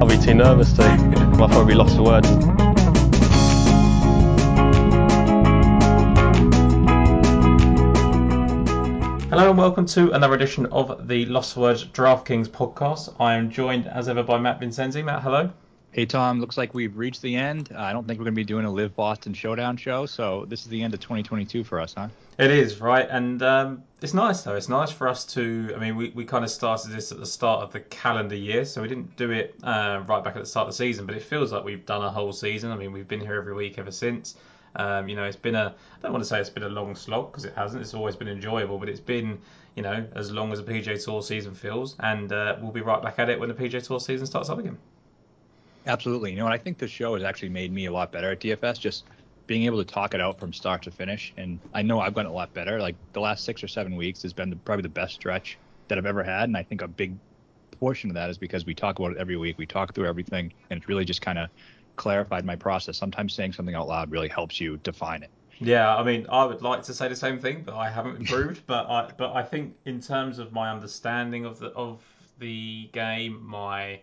I'll be too nervous to. I'll probably lost for words. Hello and welcome to another edition of the Lost Words DraftKings podcast. I am joined as ever by Matt Vincenzi. Matt, hello. Hey Tom, looks like we've reached the end. I don't think we're going to be doing a LIV Boston Showdown show, so this is the end of 2022 for us, huh? It is right, and um, it's nice though. It's nice for us to. I mean, we, we kind of started this at the start of the calendar year, so we didn't do it uh, right back at the start of the season, but it feels like we've done a whole season. I mean, we've been here every week ever since. Um, you know, it's been a. I don't want to say it's been a long slog because it hasn't. It's always been enjoyable, but it's been you know as long as the PGA Tour season feels, and uh, we'll be right back at it when the PGA Tour season starts up again. Absolutely. You know, and I think the show has actually made me a lot better at DFS. Just being able to talk it out from start to finish, and I know I've gotten a lot better. Like the last six or seven weeks has been the, probably the best stretch that I've ever had, and I think a big portion of that is because we talk about it every week. We talk through everything, and it's really just kind of clarified my process. Sometimes saying something out loud really helps you define it. Yeah, I mean, I would like to say the same thing, but I haven't improved. but I, but I think in terms of my understanding of the of the game, my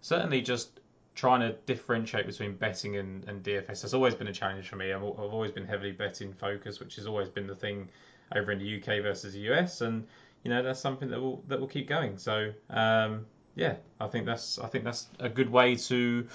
certainly just trying to differentiate between betting and, and DFS has always been a challenge for me. I've, I've always been heavily betting focused, which has always been the thing over in the UK versus the US, and you know that's something that will that will keep going. So um, yeah, I think that's I think that's a good way to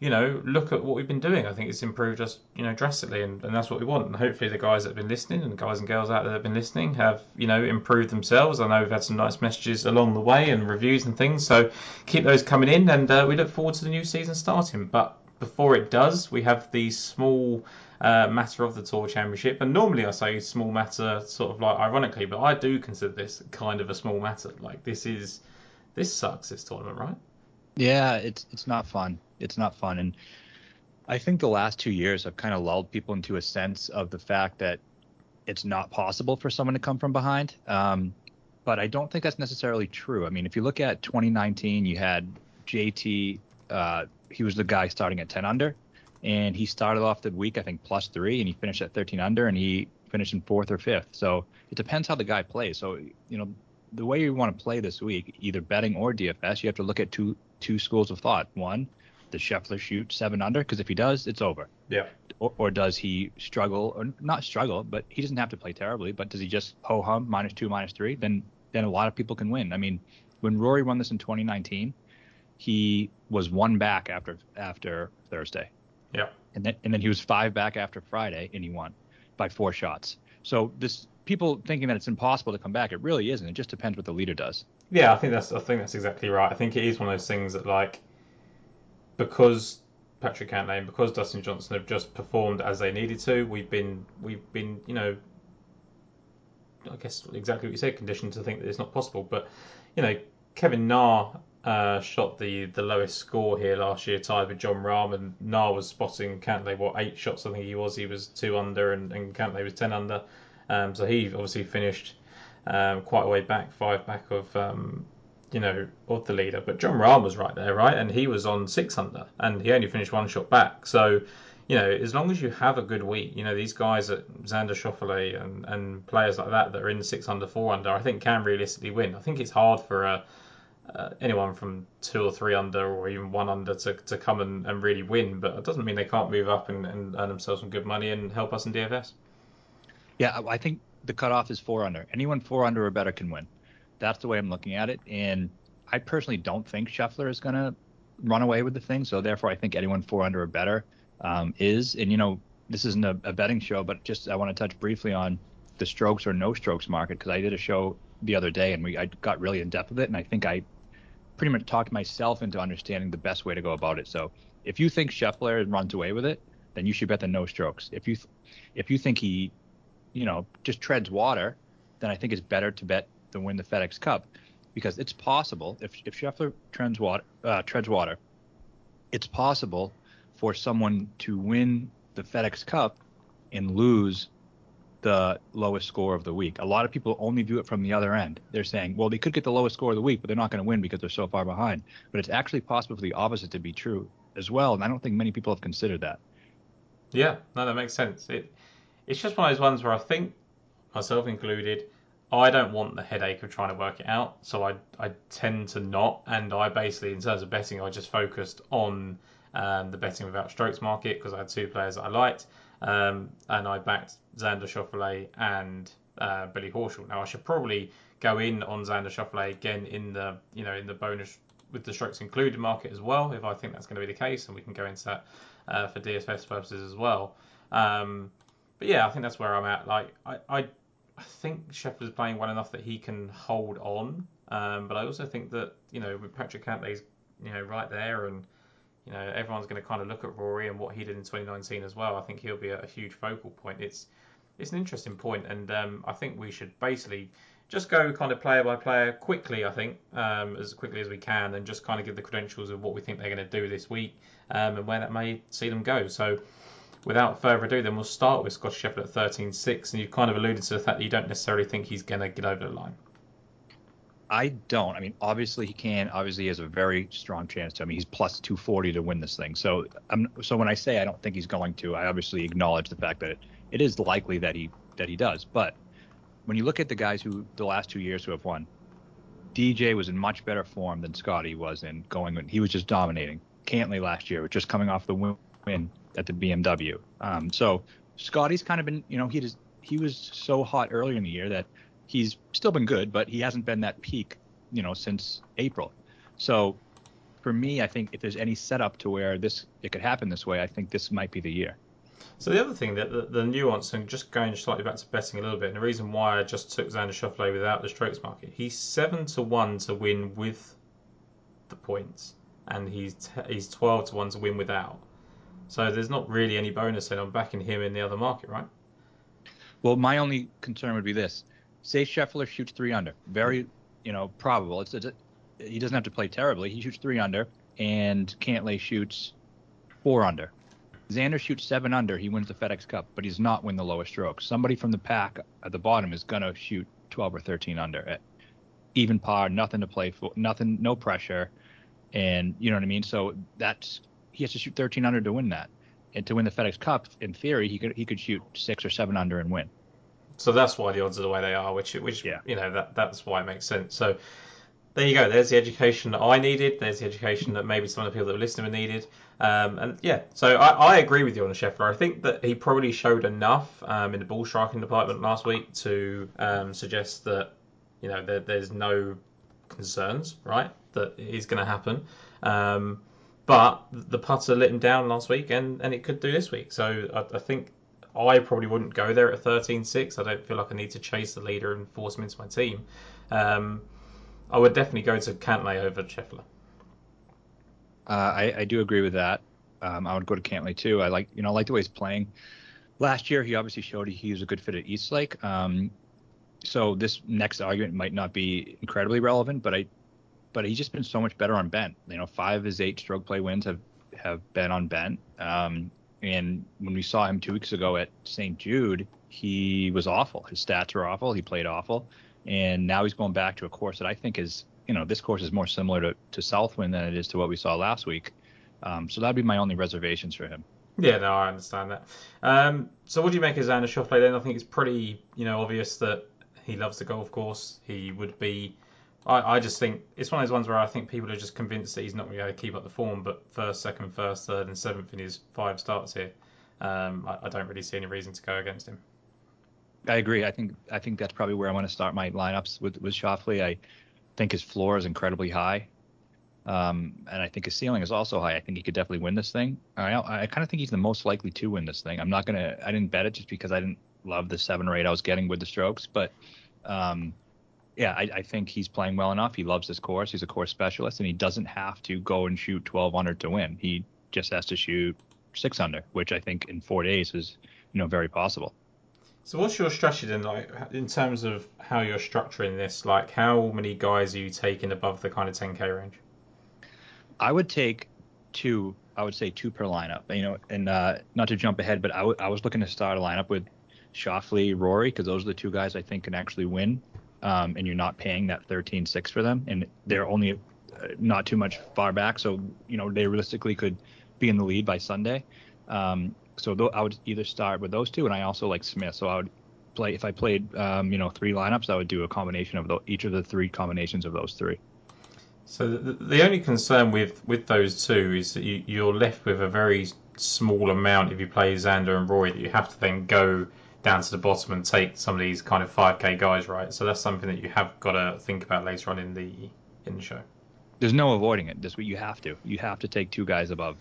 you know, look at what we've been doing. I think it's improved us, you know, drastically, and, and that's what we want. And hopefully, the guys that have been listening and guys and girls out there that have been listening have, you know, improved themselves. I know we've had some nice messages along the way and reviews and things, so keep those coming in, and uh, we look forward to the new season starting. But before it does, we have the small uh, matter of the Tour Championship, and normally I say small matter, sort of like ironically, but I do consider this kind of a small matter. Like this is, this sucks. This tournament, right? Yeah, it's it's not fun. It's not fun, and I think the last two years have kind of lulled people into a sense of the fact that it's not possible for someone to come from behind. Um, but I don't think that's necessarily true. I mean, if you look at 2019, you had JT. Uh, he was the guy starting at 10 under, and he started off the week I think plus three, and he finished at 13 under, and he finished in fourth or fifth. So it depends how the guy plays. So you know, the way you want to play this week, either betting or DFS, you have to look at two two schools of thought. One, does Scheffler shoot seven under? Because if he does, it's over. Yeah. Or, or, does he struggle, or not struggle, but he doesn't have to play terribly. But does he just ho hum minus two, minus three? Then then a lot of people can win. I mean, when Rory won this in 2019, he was one back after after Thursday. Yeah. And then and then he was five back after Friday, and he won by four shots. So this people thinking that it's impossible to come back, it really isn't. It just depends what the leader does. Yeah, I think that's I think that's exactly right. I think it is one of those things that like because Patrick Cantlay and because Dustin Johnson have just performed as they needed to, we've been we've been you know I guess exactly what you said, conditioned to think that it's not possible. But you know Kevin Na uh, shot the the lowest score here last year, tied with Jon Rahm, and Na was spotting Cantlay what eight shots I think he was. He was two under, and, and Cantlay was ten under. Um, so he obviously finished um, quite a way back, five back of um, you know of the leader. But Jon Rahm was right there, right, and he was on six under, and he only finished one shot back. So you know, as long as you have a good week, you know these guys at Xander Schauffele and, and players like that that are in six under, four under, I think can realistically win. I think it's hard for a uh, anyone from two or three under or even one under to, to come and, and really win, but it doesn't mean they can't move up and, and earn themselves some good money and help us in DFS. Yeah, I think the cutoff is four under. Anyone four under or better can win. That's the way I'm looking at it. And I personally don't think Scheffler is going to run away with the thing. So therefore, I think anyone four under or better um, is. And you know, this isn't a, a betting show, but just I want to touch briefly on the strokes or no strokes market because I did a show the other day and we I got really in depth with it, and I think I pretty much talked myself into understanding the best way to go about it. So if you think Scheffler runs away with it, then you should bet the no strokes. If you if you think he you know, just treads water, then I think it's better to bet than win the FedEx Cup because it's possible if if Scheffler treads water, uh, treads water, it's possible for someone to win the FedEx Cup and lose the lowest score of the week. A lot of people only view it from the other end. They're saying, well, they could get the lowest score of the week, but they're not going to win because they're so far behind. But it's actually possible for the opposite to be true as well, and I don't think many people have considered that. Yeah, no, that makes sense. It it's just one of those ones where I think, myself included, I don't want the headache of trying to work it out, so I I tend to not, and I basically in terms of betting, I just focused on um, the betting without strokes market because I had two players that I liked, um, and I backed Xander Schauffele and uh, Billy Horschel. Now I should probably go in on Xander Schauffele again in the you know in the bonus with the strokes included market as well if I think that's going to be the case, and we can go into that uh, for DFS purposes as well. Um, but yeah, I think that's where I'm at. Like I, I, I think Scheffler's playing well enough that he can hold on, um, but I also think that you know with Patrick Cantlay's you know right there and you know everyone's going to kind of look at Rory and what he did in 2019 as well. I think he'll be a, a huge focal point. It's it's an interesting point, and um, I think we should basically just go kind of player by player quickly. I think um, as quickly as we can, and just kind of give the credentials of what we think they're going to do this week um, and where that may see them go. So. Without further ado, then we'll start with Scottie Scheffler at 13.6, and you've kind of alluded to the fact that you don't necessarily think he's going to get over the line. I don't. I mean, obviously he can. Obviously, he has a very strong chance to. I mean, he's plus 240 to win this thing. So, I'm, so when I say I don't think he's going to, I obviously acknowledge the fact that it, it is likely that he that he does. But when you look at the guys who the last two years who have won, DJ was in much better form than Scotty was in going. He was just dominating. Cantlay last year was just coming off the win at the BMW. Um, so Scotty's kind of been, you know, he just he was so hot earlier in the year that he's still been good, but he hasn't been that peak, you know, since April. So for me, I think if there's any setup to where this it could happen this way, I think this might be the year. So the other thing that the, the, nuance and just going slightly back to betting a little bit, and the reason why I just took Xander Schauffele without the strokes market, he's seven to one to win with the points, and he's t- he's twelve to one to win without. So there's not really any bonus in on backing him in the other market, right? Well, my only concern would be this: say Scheffler shoots three under, very you know probable. It's, it's a, he doesn't have to play terribly. He shoots three under, and Cantlay shoots four under. Xander shoots seven under, he wins the FedEx Cup, but he's not win the lowest stroke. Somebody from the pack at the bottom is gonna shoot 12 or 13 under at even par, nothing to play for, nothing, no pressure, and you know what I mean. So that's he has to shoot 13 under to win that, and to win the FedEx Cup, in theory, he could he could shoot six or seven under and win. So that's why the odds are the way they are, which which yeah. you know that that's why it makes sense. So there you go. There's the education that I needed. There's the education that maybe some of the people that were listening were needed. Um, and yeah, so I, I, agree with you on the Scheffler. I think that he probably showed enough um, in the ball striking department last week to um, suggest that you know there, there's no concerns, right, that is going to happen. Um, but the putter let him down last week, and, and it could do this week. So I, I think I probably wouldn't go there at 13-6. I don't feel like I need to chase the leader and force him into my team. Um, I would definitely go to Cantlay over Scheffler. Uh, I, I, do agree with that. Um, I would go to Cantlay too. I like, you know, I like the way he's playing. Last year, he obviously showed he was a good fit at Eastlake. Um, so this next argument might not be incredibly relevant, but I, but he's just been so much better on bent. You know, five of his eight stroke play wins have have been on bent. Um, and when we saw him two weeks ago at St. Jude, he was awful. His stats were awful. He played awful and now he's going back to a course that I think is, you know, this course is more similar to, to Southwind than it is to what we saw last week. Um, so that'd be my only reservations for him. Yeah, no, I understand that. Um, so what do you make of Xander Schauffele then? I think it's pretty, you know, obvious that he loves the golf course. He would be. I, I just think it's one of those ones where I think people are just convinced that he's not going to keep up the form. But first, second, first, third, and seventh in his five starts here, um, I, I don't really see any reason to go against him. I agree. I think I think that's probably where I want to start my lineups with with Schauffele. I think his floor is incredibly high, um, and I think his ceiling is also high. I think he could definitely win this thing. I I kind of think he's the most likely to win this thing. I'm not gonna. I didn't bet it just because I didn't love the seven or eight I was getting with the strokes, but um, yeah, I, I, think he's playing well enough. He loves this course. He's a course specialist, and he doesn't have to go and shoot 12 under to win. He just has to shoot six under, which I think in four days is you know very possible. So what's your strategy then, like in terms of how you're structuring this? Like, how many guys are you taking above the kind of 10k range? I would take two. I would say two per lineup. You know, and uh, not to jump ahead, but I, w- I was looking to start a lineup with Schauffele, Rory, because those are the two guys I think can actually win. Um, and you're not paying that 13-6 for them, and they're only uh, not too much far back, so you know they realistically could be in the lead by Sunday. Um, so th- I would either start with those two, and I also like Smith. So I would play if I played um, you know three lineups, I would do a combination of the, each of the three combinations of those three. So the, the only concern with, with those two is that you, you're left with a very small amount if you play Xander and Roy that you have to then go down to the bottom and take some of these kind of 5k guys, right? So that's something that you have got to think about later on in the in the show. There's no avoiding it. This you have to. You have to take two guys above.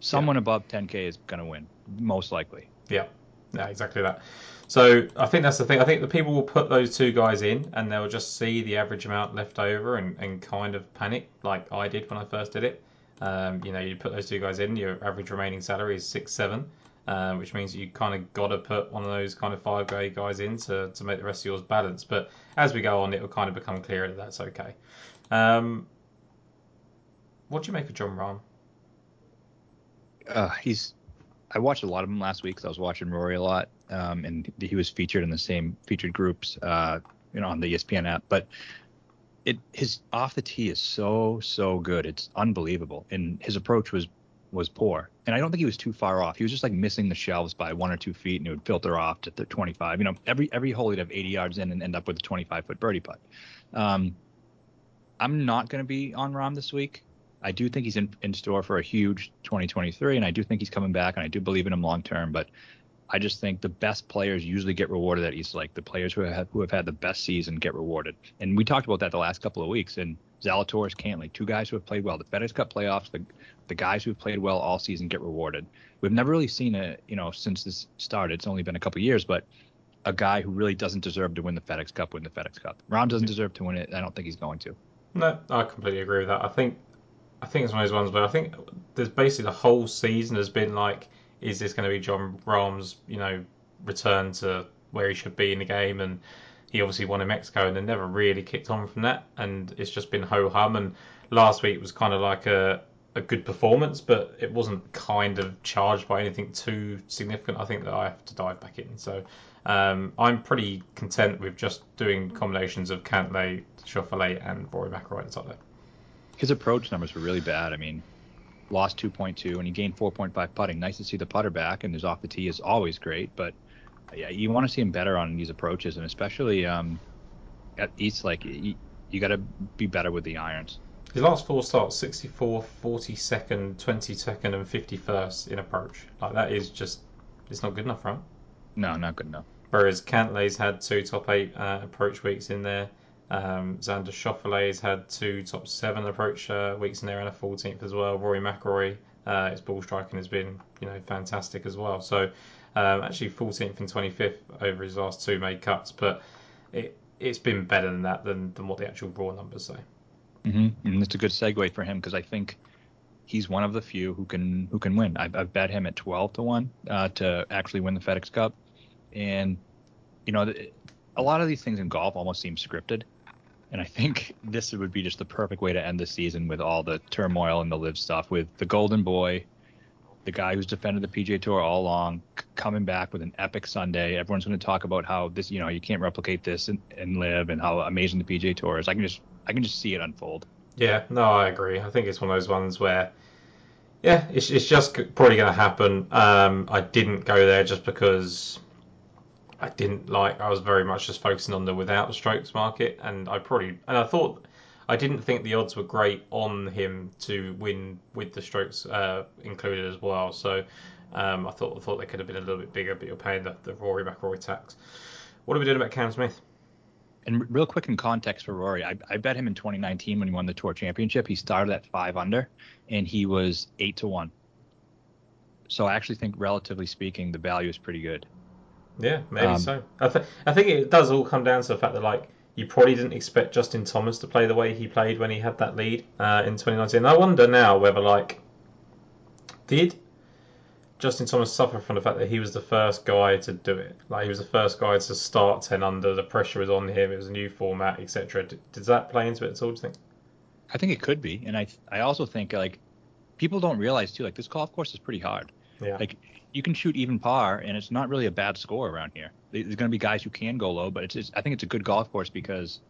Someone yeah. above 10k is going to win, most likely. Yeah, yeah, exactly that. So I think that's the thing. I think the people will put those two guys in and they'll just see the average amount left over and, and kind of panic like I did when I first did it. Um, you know, you put those two guys in, your average remaining salary is six seven, uh, which means you kind of got to put one of those kind of five guys in to, to make the rest of yours balance. But as we go on, it will kind of become clear that that's okay. Um, what do you make of Jon Rahm? Uh, he's. I watched a lot of him last week because I was watching Rory a lot, um, and he was featured in the same featured groups, uh, you know, on the ESPN app. But it his off the tee is so so good. It's unbelievable, and his approach was was poor. And I don't think he was too far off. He was just like missing the shelves by one or two feet, and it would filter off to the 25. You know, every every hole he'd have 80 yards in and end up with a 25 foot birdie putt. Um, I'm not going to be on Rahm this week. I do think he's in, in store for a huge 2023, and I do think he's coming back, and I do believe in him long term. But I just think the best players usually get rewarded at East Lake. The players who have who have had the best season get rewarded, and we talked about that the last couple of weeks. And Zalatoris, Cantlay, two guys who have played well. The FedEx Cup playoffs, the the guys who have played well all season get rewarded. We've never really seen a you know since this started. It's only been a couple years, but a guy who really doesn't deserve to win the FedEx Cup win the FedEx Cup. Rahm doesn't deserve to win it. I don't think he's going to. No, I completely agree with that. I think I think it's one of those ones where I think there's basically the whole season has been like, is this going to be Jon Rahm's you know return to where he should be in the game? And he obviously won in Mexico and then never really kicked on from that. And it's just been ho hum. And last week was kind of like a a good performance, but it wasn't kind of charged by anything too significant. I think that I have to dive back in. So um, I'm pretty content with just doing combinations of Cantlay, Schauffele, and Rory McIlroy at the top there. His approach numbers were really bad. I mean, lost 2.2 and he gained 4.5 putting. Nice to see the putter back, and his off the tee is always great. But yeah, you want to see him better on these approaches, and especially um, at East, like you, you got to be better with the irons. His last four starts 64, 42nd, 22nd, and 51st in approach. Like that is just it's not good enough, right? No, not good enough. Whereas Cantlay's had two top eight uh, approach weeks in there. Um, Xander Schauffele's had two top seven approach uh, weeks in there and a 14th as well. Rory McIlroy, uh, his ball striking has been you know fantastic as well. So um, actually 14th and 25th over his last two made cuts, but it it's been better than that than, than what the actual raw numbers say. Mm-hmm. And it's a good segue for him because I think he's one of the few who can who can win. I've, I've bet him at 12 to one uh, to actually win the FedEx Cup, and you know a lot of these things in golf almost seem scripted. And I think this would be just the perfect way to end the season with all the turmoil and the LIV stuff, with the Golden Boy, the guy who's defended the PJ Tour all along, coming back with an epic Sunday. Everyone's going to talk about how this, you know, you can't replicate this and, and LIV, and how amazing the PJ Tour is. I can just, I can just see it unfold. Yeah, no, I agree. I think it's one of those ones where, yeah, it's, it's just probably going to happen. Um, I didn't go there just because I didn't like. I was very much just focusing on the without the strokes market, and I probably and I thought I didn't think the odds were great on him to win with the strokes uh, included as well. So um, I thought I thought they could have been a little bit bigger, but you're paying the, the Rory McIlroy tax. What are we doing about Cam Smith? And real quick in context for Rory, I, I bet him in 2019 when he won the Tour Championship. He started at five under, and he was eight to one. So I actually think, relatively speaking, the value is pretty good. Yeah, maybe um, so. I, th- I think it does all come down to the fact that like you probably didn't expect Justin Thomas to play the way he played when he had that lead uh, in 2019. I wonder now whether like did Justin Thomas suffer from the fact that he was the first guy to do it. Like he was the first guy to start 10 under. The pressure was on him. It was a new format, etc. Does that play into it at all? Do you think? I think it could be, and I I also think like people don't realize too like this golf course is pretty hard. Yeah. Like you can shoot even par, and it's not really a bad score around here. There's going to be guys who can go low, but it's, it's I think it's a good golf course because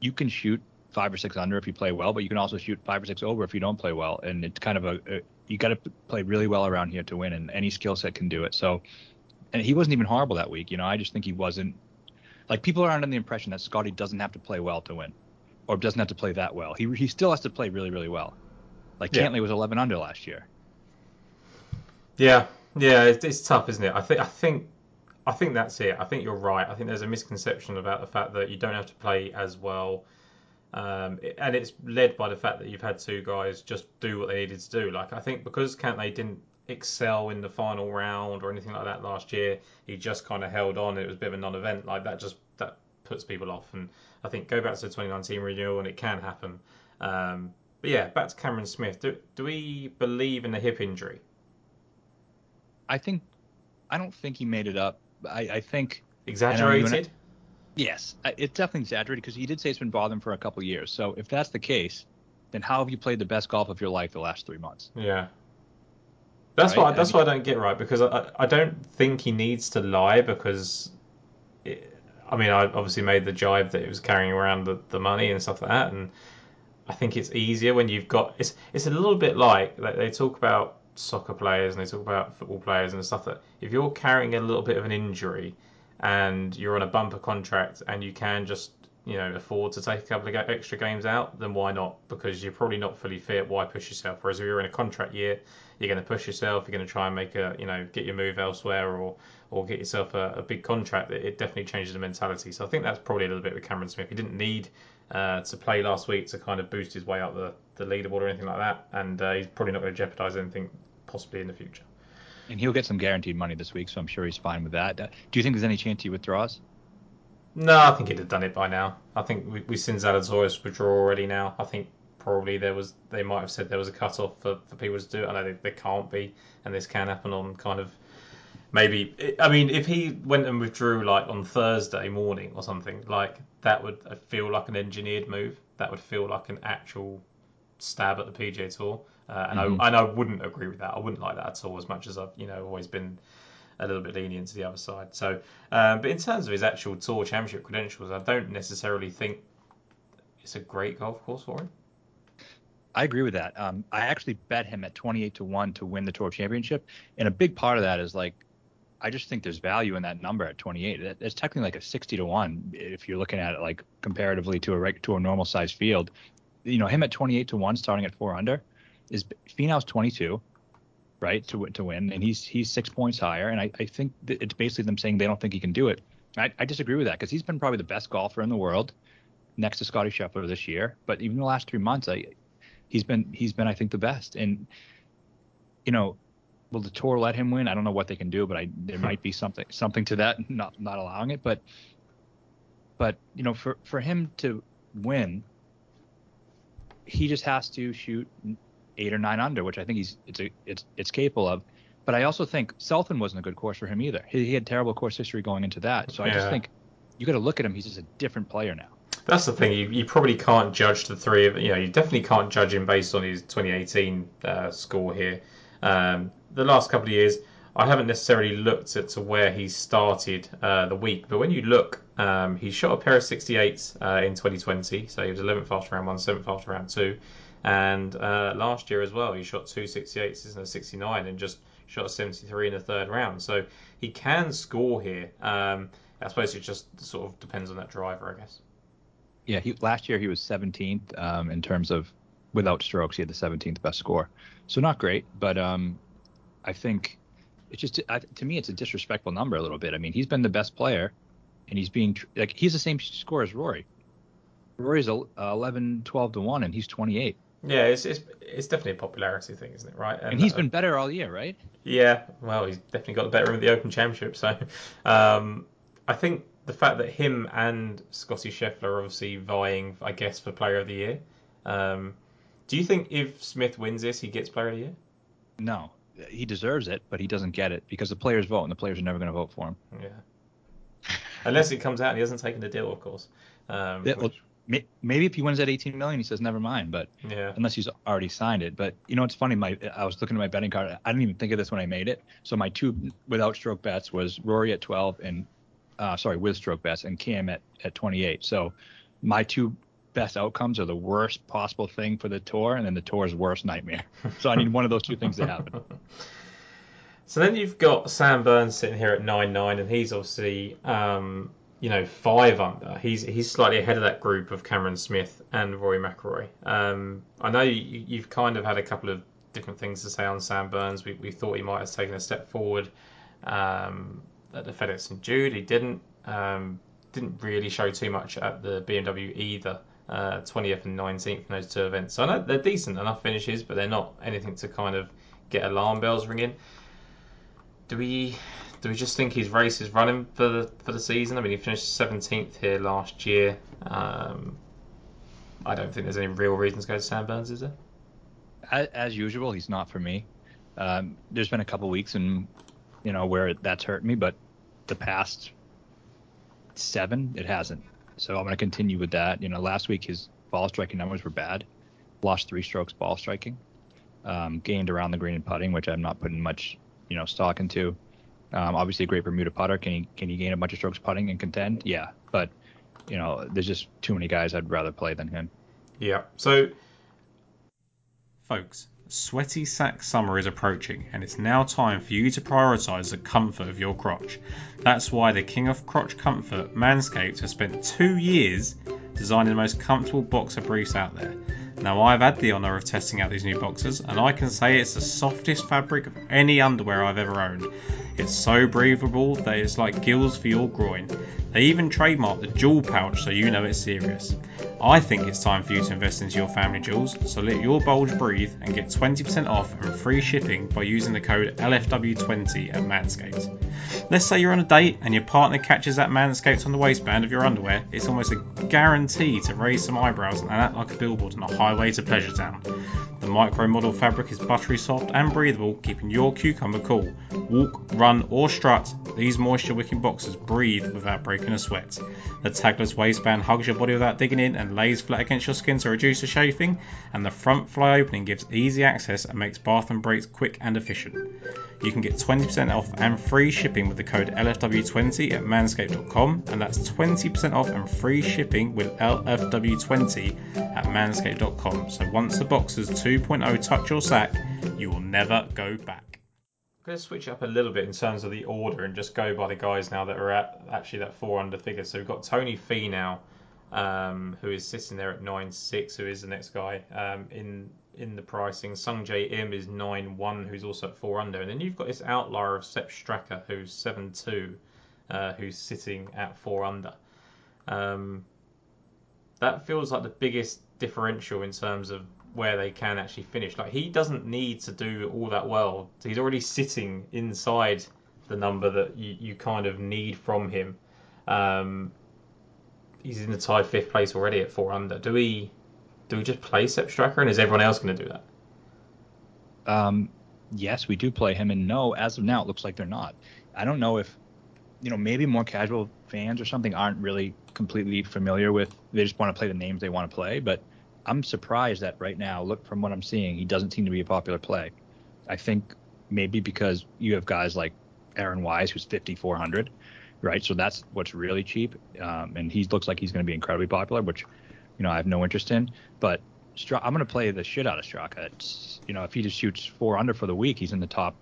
you can shoot five or six under if you play well, but you can also shoot five or six over if you don't play well, and it's kind of a, a you got to play really well around here to win, and any skill set can do it. So and he wasn't even horrible that week. You know, I just think he wasn't like people are under the impression that Scotty doesn't have to play well to win, or doesn't have to play that well. He he still has to play really really well. Like Yeah. Cantlay was 11 under last year. Yeah, yeah, it's, it's tough, isn't it? I think I think I think that's it. I think you're right. I think there's a misconception about the fact that you don't have to play as well, um, and it's led by the fact that you've had two guys just do what they needed to do. Like I think because Cantlay didn't excel in the final round or anything like that last year, he just kind of held on. It was a bit of a non-event. Like that just that puts people off. And I think go back to the 2019 renewal and it can happen. Um, but yeah, back to Cameron Smith. Do, do we believe in the hip injury? I think I don't think he made it up. I, I think Exaggerated? yes, I- it's definitely exaggerated because he did say it's been bothering for a couple of years. So if that's the case, then how have you played the best golf of your life the last three months? Yeah. That's Right, why that's why I don't get right because I, I- I don't think he needs to lie because it, I mean I obviously made the jibe that he was carrying around the, the money and stuff like that and I think it's easier when you've got it's it's a little bit like like they talk about soccer players and they talk about football players and stuff that if you're carrying a little bit of an injury and you're on a bumper contract and you can just you know afford to take a couple of extra games out then why not? Because you're probably not fully fit why push yourself? Whereas if you're in a contract year you're going to push yourself you're going to try and make a you know get your move elsewhere or or get yourself a, a big contract it, it definitely changes the mentality. So I think that's probably a little bit with Cameron Smith. He didn't need uh, to play last week to kind of boost his way up the, the leaderboard or anything like that and uh, he's probably not going to jeopardize anything possibly in the future And he'll get some guaranteed money this week, so I'm sure he's fine with that. Uh, Do you think there's any chance he withdraws? No, I think he'd have done it by now. I think we, we've seen Zalatoris withdraw already now. I think probably there was they might have said there was a cut off for, for people to do it. I know they, there can't be, and this can happen on kind of maybe. I mean, if he went and withdrew like on Thursday morning or something, like that would feel like an engineered move. That would feel like an actual stab at the PGA Tour, uh, and Mhm. I and I wouldn't agree with that. I wouldn't like that at all. As much as I've you know always been a little bit lenient to the other side. So, um, but in terms of his actual tour championship credentials, I don't necessarily think it's a great golf course for him. I agree with that. Um, I actually bet him at 28 to 1 to win the Tour Championship. And a big part of that is like, I just think there's value in that number at 28. That- It's technically like a 60 to 1 if you're looking at it like comparatively to a to a normal size field. You know, him at 28 to 1 starting at 4 under is Finau's 22, right? To to win and he's he's 6 points higher and I, I think it's basically them saying they don't think he can do it. I, I disagree with that because he's been probably the best golfer in the world next to Scotty Scheffler this year. But even the last 3 months I he's been he's been I think the best. And you know, will the tour let him win? I don't know what they can do, but I there might be something something to that, not not allowing it. But but you know, for for him to win, he just has to shoot eight or nine under, which I think he's it's a, it's it's capable of. But I also think Southwind wasn't a good course for him either. He, he had terrible course history going into that. So I just think you got to look at him. He's just a different player now. That's the thing. You, you probably can't judge the three of you know you definitely can't judge him based on his 2018 uh, score here. Um, the last couple of years, I haven't necessarily looked at to where he started uh, the week, but when you look, um, he shot a pair of 68s uh, in 2020, so he was 11th after round one, 7th after round two, and uh, last year as well, he shot two 68s and a 69, and just shot a 73 in the third round. So he can score here. Um, I suppose it just sort of depends on that driver, I guess. Yeah, he last year he was 17th um, in terms of without strokes. He had the 17th best score, so not great. But um, I think it's just I, to me it's a disrespectful number a little bit. I mean, he's been the best player, and he's being like he's the same score as Rory. Rory's a- uh, 11, 12 to one, and he's 28, Yeah, it's, it's it's definitely a popularity thing, isn't it? Right? and he's uh, been better all year, right? yeah. Well, he's definitely got the better of the Open Championship. So, um, I think the fact that him and Scotty Scheffler are obviously vying, I guess, for Player of the Year. Um, do you think if Smith wins this, he gets Player of the Year? No, he deserves it, but he doesn't get it because the players vote, and the players are never going to vote for him. Yeah. Unless it comes out and he hasn't taken the deal, of course. Um, which- May- Maybe if he wins that 18 million, he says never mind. But yeah. unless he's already signed it. But you know, it's funny. My I was looking at my betting card. I didn't even think of this when I made it. So my two without stroke bets was Rory at 12 and uh, sorry with stroke bets and Cam at at 28. So my two best outcomes are the worst possible thing for the tour and then the tour's worst nightmare. So I need one of those two things to happen. So then you've got Sam Burns sitting here at nine nine, and he's obviously um, you know five under. He's he's slightly ahead of that group of Cameron Smith and Rory McIlroy. Um, I know you, you've kind of had a couple of different things to say on Sam Burns. We, we thought he might have taken a step forward um, at the FedEx and Jude. He didn't. Um, didn't really show too much at the BMW either. Uh, 20th and 19th in those two events. So I know they're decent enough finishes, but they're not anything to kind of get alarm bells ringing. Do we do we just think his race is running for the for the season? I mean, he finished 17th here last year. Um, I don't think there's any real reason to go to Sam Burns, is there? As, as usual, he's not for me. Um, there's been a couple weeks and you know where that's hurt me, but the past seven, it hasn't. So I'm going to continue with that. You know, last week his ball striking numbers were bad. Lost three strokes ball striking. Um, gained around the green and putting, which I'm not putting much, you know, stock into. Um, obviously, a great Bermuda putter. Can he can he gain a bunch of strokes putting and contend? Yeah, but you know, there's just too many guys I'd rather play than him. Yeah. So, folks, sweaty sack summer is approaching, and it's now time for you to prioritise the comfort of your crotch. That's why the king of crotch comfort, Manscaped, has spent two years designing the most comfortable boxer briefs out there. Now, I've had the honour of testing out these new boxers, and I can say it's the softest fabric of any underwear I've ever owned. It's so breathable that it's like gills for your groin. They even trademark the jewel pouch so you know it's serious. I think it's time for you to invest into your family jewels, so let your bulge breathe and get 20% off and free shipping by using the code LFW20 at Manscaped. Let's say you're on a date and your partner catches that Manscaped on the waistband of your underwear, it's almost a guarantee to raise some eyebrows and act like a billboard on a highway to Pleasure Town. The micromodal fabric is buttery soft and breathable, keeping your cucumber cool. Walk, run, or strut, these moisture wicking boxers breathe without breaking a sweat. The tagless waistband hugs your body without digging in and lays flat against your skin to reduce the chafing, and the front fly opening gives easy access and makes bath and breaks quick and efficient. You can get 20% off and free shipping with the code LFW20 at manscaped.com, and that's 20% off and free shipping with LFW20 at manscaped.com. So once the boxers 2.0 touch your sack, you will never go back. I'm going to switch up a little bit in terms of the order and just go by the guys now that are at actually that four under figure. So we've got Tony Finau, um, who is sitting there at nine six, who is the next guy um, in in the pricing. Sungjae Im is nine one, who's also at four under, and then you've got this outlier of Sepp Straka, who's seven two, uh, who's sitting at four under. Um, that feels like the biggest differential in terms of where they can actually finish. Like he doesn't need to do all that well. He's already sitting inside the number that you, you kind of need from him. Um, he's in the tied fifth place already at four under. Do we do we just play Sepp Straka and is everyone else going to do that? Um, yes, we do play him, and no, as of now, it looks like they're not. I don't know if you know maybe more casual fans or something aren't really completely familiar with. They just want to play the names they want to play, but I'm surprised that right now, look from what I'm seeing, he doesn't seem to be a popular play. I think maybe because you have guys like Aaron Wise, who's 5,400, right? So that's what's really cheap, um, and he looks like he's going to be incredibly popular, which you know I have no interest in. But I'm going to play the shit out of Straka. It's, you know, if he just shoots four under for the week, he's in the top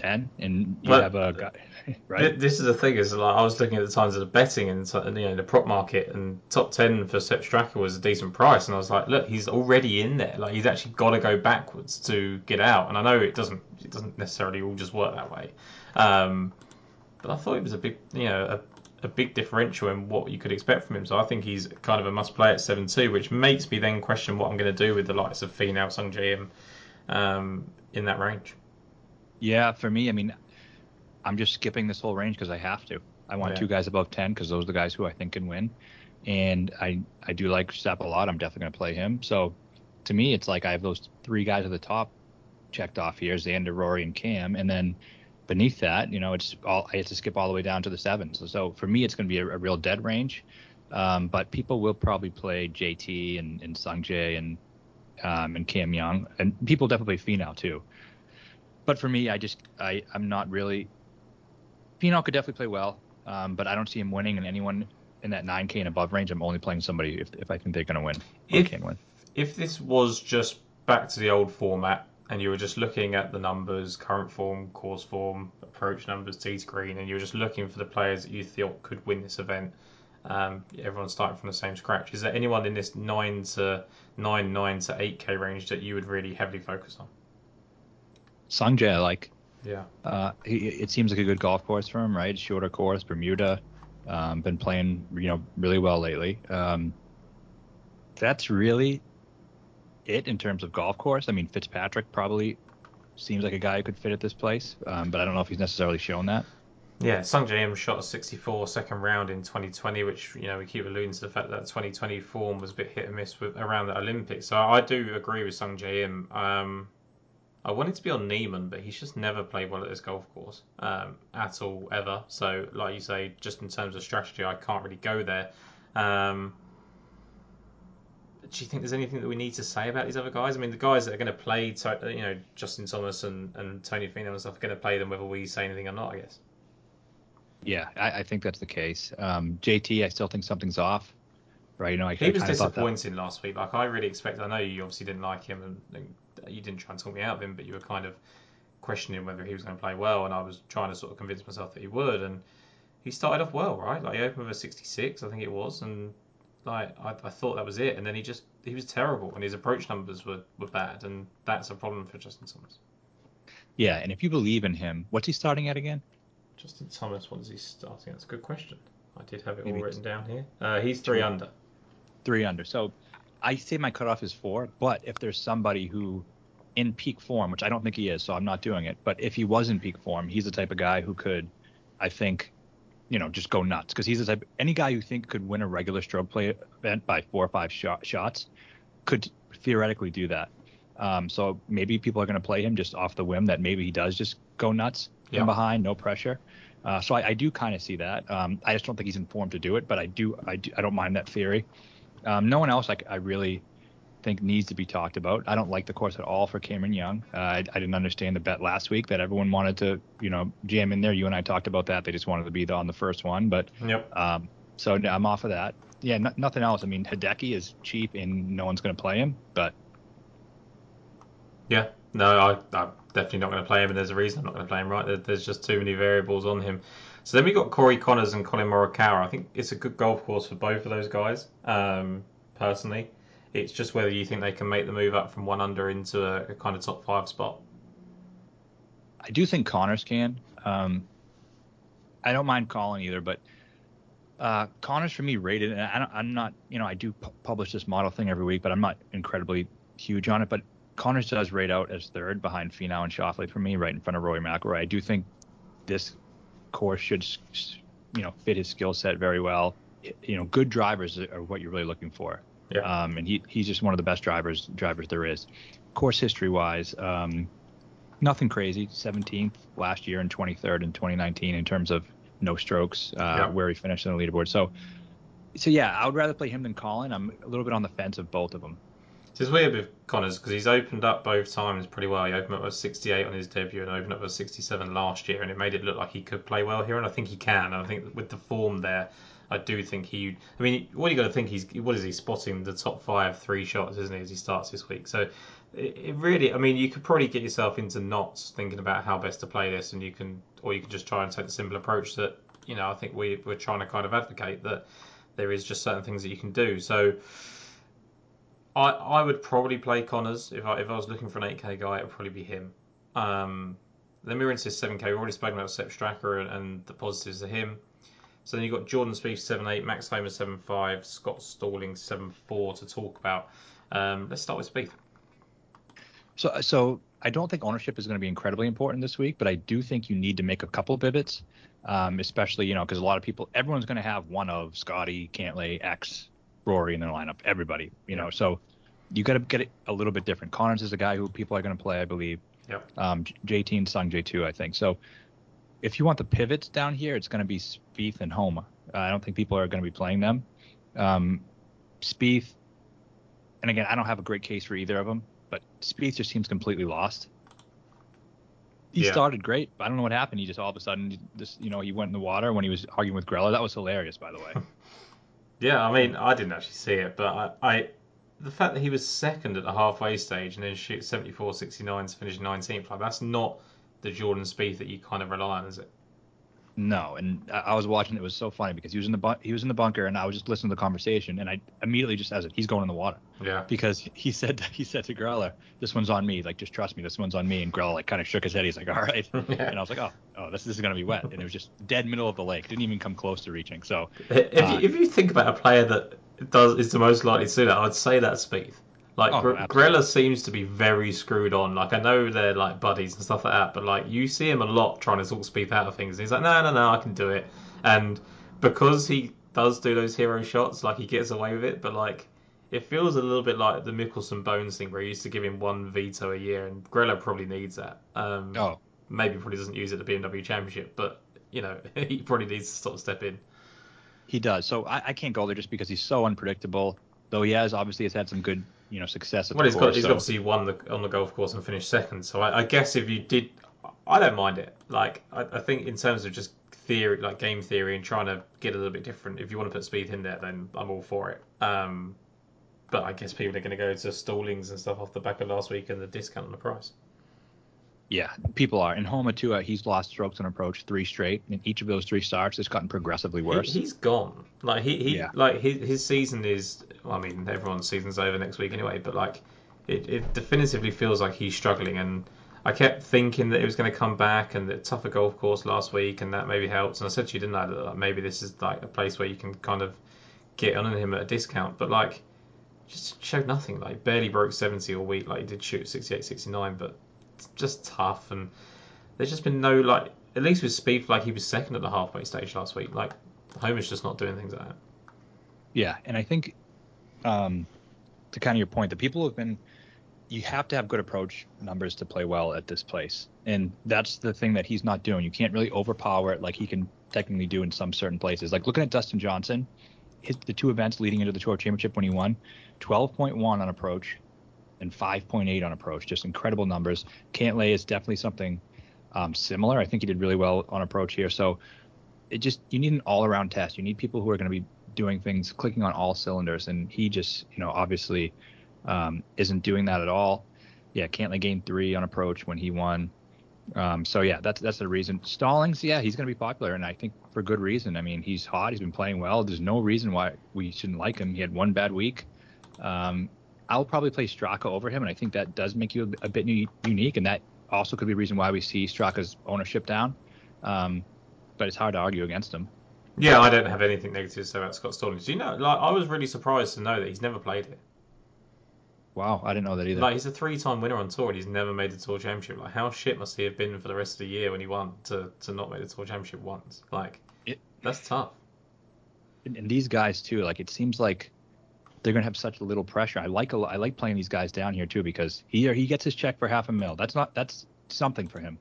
ten, and you have a guy, right? This is the thing is like I was looking at the times of the betting and you know the prop market and top ten for Sepp Straka was a decent price and I was like look he's already in there. Like he's actually got to go backwards to get out and I know it doesn't it doesn't necessarily all just work that way. Um, but I thought it was a big you know a, a big differential in what you could expect from him so I think he's kind of a must play at seven two which makes me then question what I'm going to do with the likes of Finau Sung Jae um, in that range Yeah, for me, I mean, I'm just skipping this whole range because I have to. I want Yeah. two guys above 10 because those are the guys who I think can win. And I I do like Sepp a lot. I'm definitely going to play him. So to me, it's like I have those three guys at the top checked off here Xander, Rory, and Cam. And then beneath that, you know, it's all I have to skip all the way down to the sevens. So, so for me, it's going to be a, a real dead range. Um, but people will probably play JT and, and Sungjae and um, and Cam Young, and people definitely play Finau too. But for me, I just I I'm not really. Finau could definitely play well, um, but I don't see him winning. And anyone in that 9K and above range, I'm only playing somebody if, if I think they're going to win If- can win. if this was just back to the old format and you were just looking at the numbers, current form, course form, approach numbers, tee to green, and you were just looking for the players that you thought could win this event. Um, everyone's starting from the same scratch. Is there anyone in this nine to nine, nine to eight k range that you would really heavily focus on? Sungjae, like. Yeah. Uh, he, it seems like a good golf course for him, right? Shorter course, Bermuda. Um, been playing, you know, really well lately. Um, that's really it in terms of golf course. I mean, Fitzpatrick probably seems like a guy who could fit at this place, um, but I don't know if he's necessarily shown that. Yeah, Sungjae Im shot a 64 second round in 2020, which you know we keep alluding to the fact that 2020 form was a bit hit and miss with around the Olympics. So I do agree with Sungjae Im. Um, I wanted to be on Niemann, but he's just never played well at this golf course um, at all ever. So like you say, just in terms of strategy, I can't really go there. Um, do you think there's anything that we need to say about these other guys? I mean, the guys that are going to play, you know, Justin Thomas and, and Tony Finau and stuff are going to play them whether we say anything or not, I guess. Yeah, I, I think that's the case. Um, JT, I still think something's off. Right, you know, I, he was disappointing last week. Like I really expected. I know you obviously didn't like him, and, and you didn't try and talk me out of him, but you were kind of questioning whether he was going to play well, and I was trying to sort of convince myself that he would. And he started off well, right? Like he opened with a 66, I think it was, and like I, I thought that was it, and then he just he was terrible, and his approach numbers were, were bad, and that's a problem for Justin Thomas. Yeah, and if you believe in him, what's he starting at again? Justin Thomas, what is he starting? That's a good question. I did have it Maybe all written down here. Uh, he's three under. Three under. So I say my cutoff is four, but if there's somebody who in peak form, which I don't think he is, so I'm not doing it, but if he was in peak form, he's the type of guy who could, I think, you know, just go nuts because he's the type. Any guy you think could win a regular stroke play event by four or five shot, shots could theoretically do that. Um, so maybe people are going to play him just off the whim that maybe he does just go nuts from behind, no pressure. Uh, so I, I do kind of see that. Um, I just don't think he's informed to do it, but I do I, do, I don't mind that theory. Um, no one else I, I really think needs to be talked about. I don't like the course at all for Cameron Young. Uh, I, I, didn't understand the bet last week that everyone wanted to, you know, jam in there. You and I talked about that. They just wanted to be the, on the first one, but yep. Um, so I'm off of that. Yeah, nothing else. I mean, Hideki is cheap and no one's going to play him, but yeah, no, I, I'm definitely not going to play him, and there's a reason I'm not going to play him. Right, there's just too many variables on him. So then we got Corey Conners and Collin Morikawa. I think it's a good golf course for both of those guys. Um, personally, it's just whether you think they can make the move up from one under into a, a kind of top five spot. I do think Conners can. Um, I don't mind Collin either, but uh, Conners for me rated, and I am not, you know, I do pu- publish this model thing every week, but I'm not incredibly huge on it. But Conners does rate out as third behind Finau and Schauffele for me, right in front of Rory McIlroy. I do think this course should, you know, fit his skill set very well. You know, good drivers are what you're really looking for. Yeah. Um, and he he's just one of the best drivers drivers there is. Course history wise, um, nothing crazy. 17th last year and 23rd in 2019 in terms of no strokes, uh, yeah. where he finished on the leaderboard. So, so yeah, I would rather play him than Collin. I'm a little bit on the fence of both of them. It's weird with Conners because he's opened up both times pretty well. He opened up with 68 on his debut and opened up with 67 last year, and it made it look like he could play well here. And I think he can. I think with the form there, I do think he. I mean, what you got to think he's what is he spotting the top five three shots, isn't he, as he starts this week? So it, it, really, I mean, you could probably get yourself into knots thinking about how best to play this, and you can, or you can just try and take the simple approach that you know I think we we're trying to kind of advocate that there is just certain things that you can do. So. I, I would probably play Conners if I if I was looking for an 8k guy, it would probably be him. Um, then were into 7k. We've already spoken about Sepp Straka and, and the positives of him. So then you've got Jordan Spieth 7-8, Max Homa 7-5, Scott Stalling 7-4 to talk about. Um, let's start with Spieth. So, so I don't think ownership is going to be incredibly important this week, but I do think you need to make a couple pivots, um, especially you know because a lot of people, everyone's going to have one of Scotty, Cantlay, X, Rory in their lineup. Everybody, you know, so you got to get it a little bit different. Conners is a guy who people are going to play, I believe. Yep. Um, JT and J two, I think. So if you want the pivots down here, it's going to be Spieth and Homa. Uh, I don't think people are going to be playing them. Um, Spieth, and again, I don't have a great case for either of them, but Spieth just seems completely lost. He yeah. started great, but I don't know what happened. He just all of a sudden, just you know, he went in the water when he was arguing with Greller. That was hilarious, by the way. yeah, I mean, I didn't actually see it, but I, I the fact that he was second at the halfway stage and then shoots 74 69 to finish 19th, like that's not the Jordan Spieth that you kind of rely on, is it? No, and I was watching. It was so funny because he was in the bu- he was in the bunker, and I was just listening to the conversation, and I immediately just as it, "He's going in the water," Yeah. because he said he said to Greller, "This one's on me. Like, just trust me. This one's on me." And Greller like kind of shook his head. He's like, "All right," and I was like, "Oh, oh, this, this is gonna be wet," and it was just dead middle of the lake. Didn't even come close to reaching. So If, Uh, you, if you think about a player that does is the most likely to do that, I'd say that's Spieth. Like Oh, Gre- Greller seems to be very screwed on. Like I know they're like buddies and stuff like that, but like you see him a lot trying to talk Spieth out of things. And he's like, no, no, no, I can do it. And because he does do those hero shots, like he gets away with it. But like it feels a little bit like the Mickelson Bones thing, where he used to give him one veto a year, and Greller probably needs that. Um, oh, maybe probably doesn't use it at the BMW Championship, but you know he probably needs to sort of step in. he does. So I, I can't go there just because he's so unpredictable. Though he has obviously has had some good you know success at Well, he's got he's so- obviously won the on the golf course and finished second. So I, I guess if you did, I don't mind it. Like I, I think in terms of just theory, like game theory, and trying to get a little bit different. If you want to put Spieth in there, then I'm all for it. Um, but I guess people are going to go to Stallings and stuff off the back of last week and the discount on the price. Yeah, people are. In Homa too, uh, he's lost strokes on approach three straight, and each of those three starts has gotten progressively worse. He, has gone. Like he, he Yeah. like his his season is. Well, I mean, everyone's season's over next week anyway. But like, it, it definitively feels like he's struggling. And I kept thinking that it was going to come back and the tougher golf course last week, and that maybe helps. And I said to you, didn't I, that like, maybe this is like a place where you can kind of get on him at a discount. But like, just showed nothing. Like barely broke 70 all week. Like he did shoot 68, 69, but just tough. And there's just been no like. At least with Spieth, like he was second at the halfway stage last week. Like Homa's just not doing things like that. Yeah, and I think um, to kind of your point, the people have been. You have to have good approach numbers to play well at this place, and that's the thing that he's not doing. You can't really overpower it like he can technically do in some certain places. Like looking at Dustin Johnson, his the two events leading into the tour championship when he won, 12.1 on approach, and 5.8 on approach. Just incredible numbers. Cantlay is definitely something um, similar. I think he did really well on approach here. So it just you need an all-around test. You need people who are going to be doing things, clicking on all cylinders, and he just, you know, obviously um, isn't doing that at all. Yeah, Cantlay gained three on approach when he won. Um, so yeah, that's that's the reason. Stallings, yeah, he's going to be popular, and I think for good reason. I mean, he's hot. He's been playing well. There's no reason why we shouldn't like him. He had one bad week. Um, I'll probably play Straka over him, and I think that does make you a, a bit u- unique, and that also could be a reason why we see Straka's ownership down. Um, but it's hard to argue against him. Yeah, I don't have anything negative to say about Scott Stallings. Do you know? Like, I was really surprised to know that he's never played it. Wow, I didn't know that either. Like, he's a three-time winner on tour, and he's never made the tour championship. Like, how shit must he have been for the rest of the year when he won to to not make the tour championship once? Like, It- that's tough. and, and these guys too. Like it seems like they're gonna have such a little pressure. I like a, I like playing these guys down here too because he he gets his check for half a mil. That's not that's something for him.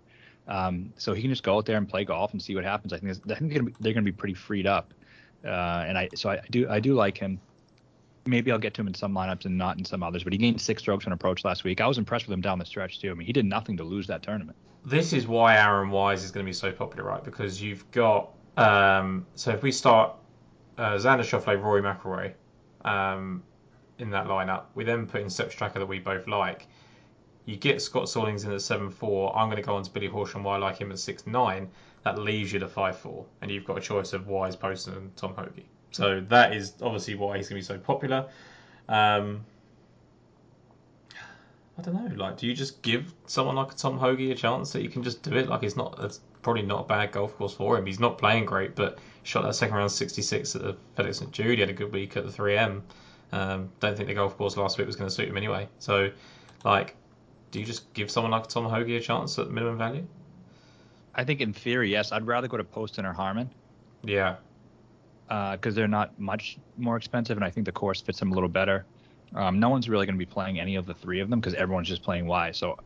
Um, so he can just go out there and play golf and see what happens. I think I think they're they're gonna be pretty freed up. Uh, and I so I do I do like him. Maybe I'll get to him in some lineups and not in some others. But he gained six strokes on approach last week. I was impressed with him down the stretch too. I mean, he did nothing to lose that tournament. this is why Aaron Wise is going to be so popular, right? Because you've got um, so if we start uh, Xander Schauffele, Rory McIlroy um, in that lineup, we then put in Sepp Straka that we both like. You get Scott Stallings in at seven four. I'm going to go on to Billy Horschel, why I like him at six nine. That leaves you to five four, and you've got a choice of Wise, Poston, and Tom Hoge. So that is obviously why he's going to be so popular. Um, I don't know. Like, do you just give someone like a Tom Hoge a chance that you can just do it? Like, it's not. Probably not a bad golf course for him. He's not playing great, but shot that second round 66 at the FedEx St Jude. He had a good week at the 3M. Um, don't think the golf course last week was going to suit him anyway. So, like, do you just give someone like Tom Hoge a chance at minimum value? I think in theory, yes. I'd rather go to Poston or Harman. Yeah. because they're not much more expensive, and I think the course fits them a little better. Um, no one's really going to be playing any of the three of them because everyone's just playing Wise. So,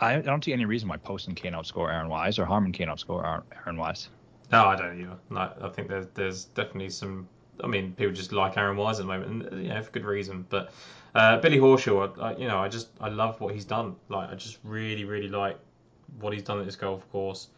I, don't see any reason why Poston can't outscore Aaron Wise or Harman can't outscore Aaron, Wise. No, I don't either. Like, I think there's there's definitely some. I mean, people just like Aaron Wise at the moment, and you know, for good reason. But uh, Billy Horschel, I, I, you know, I just I love what he's done. Like, I just really really like what he's done at this golf course.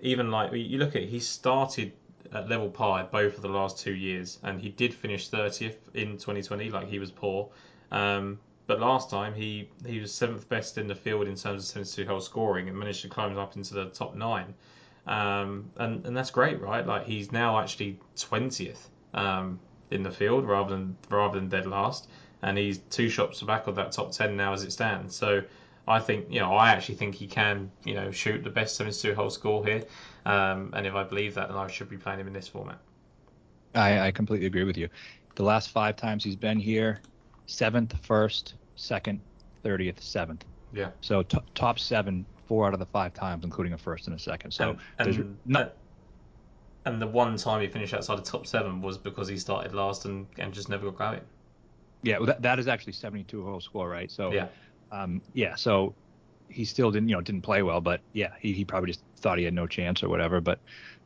Even like you look at, he started at level par both of the last two years, and he did finish 30th in 2020, like he was poor. Um, but last time he he was seventh best in the field in terms of 72 hole scoring and managed to climb up into the top nine. Um, and and that's great, right? Like he's now actually 20th um, in the field rather than rather than dead last, and he's two shots back of that top 10 now as it stands. So I think you know I actually think he can you know shoot the best 72 hole score here, um, and if I believe that, then I should be playing him in this format. I, I completely agree with you. The last five times he's been here, seventh, first, second, thirtieth, seventh. Yeah. So t- top seven, four out of the five times, including a first and a second. So and, and, no, and the one time he finished outside the top seven was because he started last and, and just never got going. yeah, well, that, that is actually 72 hole score, right? So Yeah. um, yeah, so he still didn't, you know, didn't play well, but yeah, he, he probably just thought he had no chance or whatever. But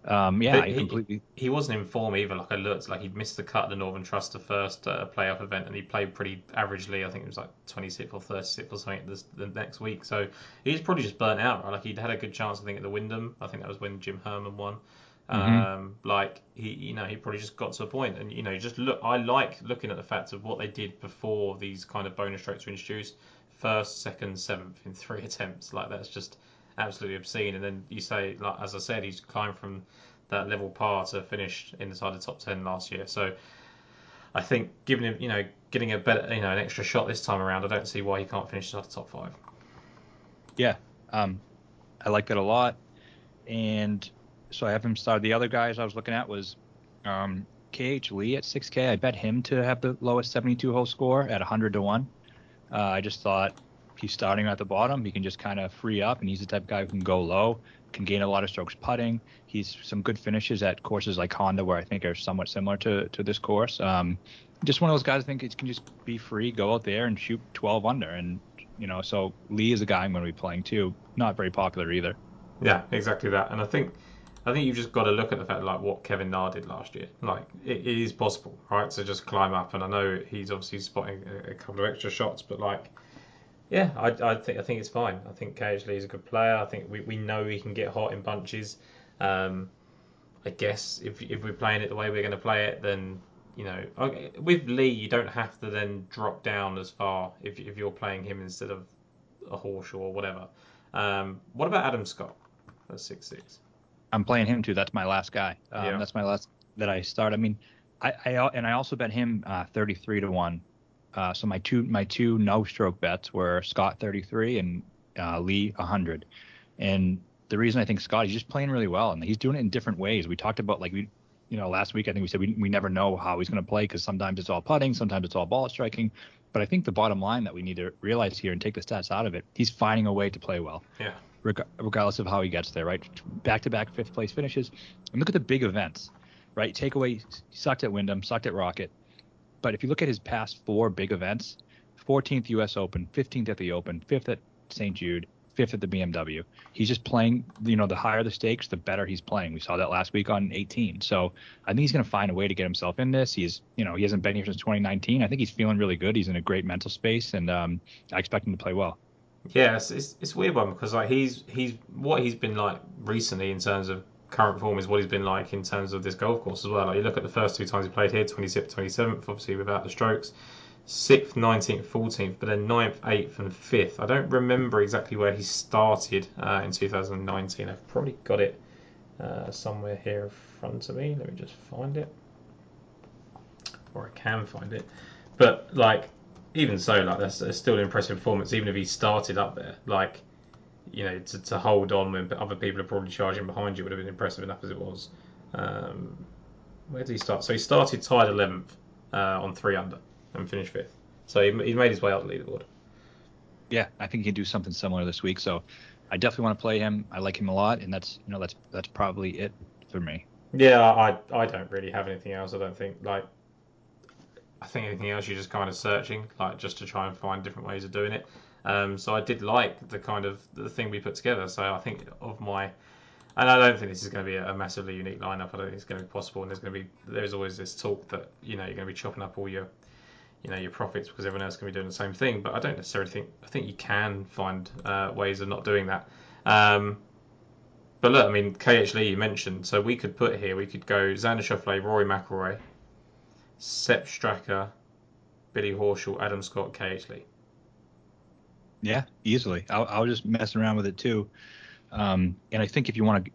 um, yeah, he- completely. He wasn't in form either. Like I looked, like he'd missed the cut at the Northern Trust, the first uh, playoff event, and he played pretty averagely. I think it was like 26th or 36th or something this, the next week. So he's probably just burnt out, right? Like he'd had a good chance, I think, at the Wyndham. I think that was when Jim Herman won. Um, like he, you know, he probably just got to a point, and you know, just look. I like looking at the fact of what they did before these kind of bonus strokes were introduced. First, second, seventh in three attempts. Like that's just absolutely obscene. And then you say, like as I said, he's climbed from that level par to finish inside the top ten last year. So I think giving him, you know, getting a better, you know, an extra shot this time around, I don't see why he can't finish inside the top five. Yeah, um, I like that a lot. And so I have him started. The other guys I was looking at was um, KH Lee at 6K. I bet him to have the lowest 72 hole score at 100 to 1. Uh, I just thought he's starting at the bottom. He can just kind of free up, and he's the type of guy who can go low, can gain a lot of strokes putting. He's some good finishes at courses like Honda, where I think are somewhat similar to, to this course. Um, just one of those guys I think he can just be free, go out there and shoot 12 under. And, you know, so Lee is a guy I'm going to be playing too. Not very popular either. Yeah, exactly that. And I think I think you've just got to look at the fact like what Kevin Na did last year. Like it, it is possible, right? To just climb up. And I know he's obviously spotting a couple of extra shots, but like. Yeah, I, I think I think it's fine. I think Lee is a good player. I think we, we know he can get hot in bunches. Um, I guess if if we're playing it the way we're going to play it, then you know I- with Lee you don't have to then drop down as far if if you're playing him instead of a Horschel or whatever. Um, what about Adam Scott at six six? I'm playing him too. That's my last guy. Um, Yeah. That's my last that I start. I mean, I, I and I also bet him uh, 33 to one. Uh, so my two my two no stroke bets were Scott 33 and uh, Lee 100. And the reason I think Scott he's just playing really well and he's doing it in different ways. We talked about like we you know last week I think we said we, we never know how he's going to play because sometimes it's all putting, sometimes it's all ball striking. But I think the bottom line that we need to realize here and take the stats out of it, he's finding a way to play well Yeah, reg- regardless of how he gets there, right? Back to back fifth place finishes. And look at the big events, right? Take away, sucked at Wyndham, sucked at Rocket. But if you look at his past four big events 14th US Open, 15th at the Open, 5th at St. Jude, 5th at the BMW, he's just playing, you know, the higher the stakes, the better he's playing. We saw that last week on 18. So I think he's going to find a way to get himself in this. He's, you know, he hasn't been here since 2019. I think he's feeling really good. He's in a great mental space, and um, I expect him to play well. yeah. It's, it's it's weird one because like he's he's what he's been like recently in terms of current form is what he's been like in terms of this golf course as well. Like you look at the first two times he played here, 26th, 27th, obviously without the strokes. 6th, 19th, 14th, but then 9th, 8th, and 5th. I don't remember exactly where he started uh, in 2019. I've probably got it uh, somewhere here in front of me. Let me just find it. Or I can find it. But, like, even so, like, that's, that's still an impressive performance, even if he started up there. Like, you know, to, to hold on when other people are probably charging behind you would have been impressive enough as it was. Um, where did he start? So he started tied 11th uh, on 3 under and finished 5th. So he, he made his way up the leaderboard. yeah, I think he can do something similar this week. So I definitely want to play him. I like him a lot, and that's you know that's that's probably it for me. Yeah, I I don't really have anything else. I don't think like I think anything else you're just kind of searching like just to try and find different ways of doing it. Um, so I did like the kind of the thing we put together. So I think of my and I don't think this is going to be a massively unique lineup. I don't think it's going to be possible. And there's going to be there's always this talk that you know you're going to be chopping up all your you know your profits because everyone else to be doing the same thing. But I don't necessarily think I think you can find uh, ways of not doing that. Um, But look, I mean, KH Lee you mentioned, so we could put here, we could go Xander Schauffele, Rory McIlroy, Sepp Straka, Billy Horschel, Adam Scott, KH Lee. Yeah, easily. I, I was just messing around with it too, um, and I think if you want to,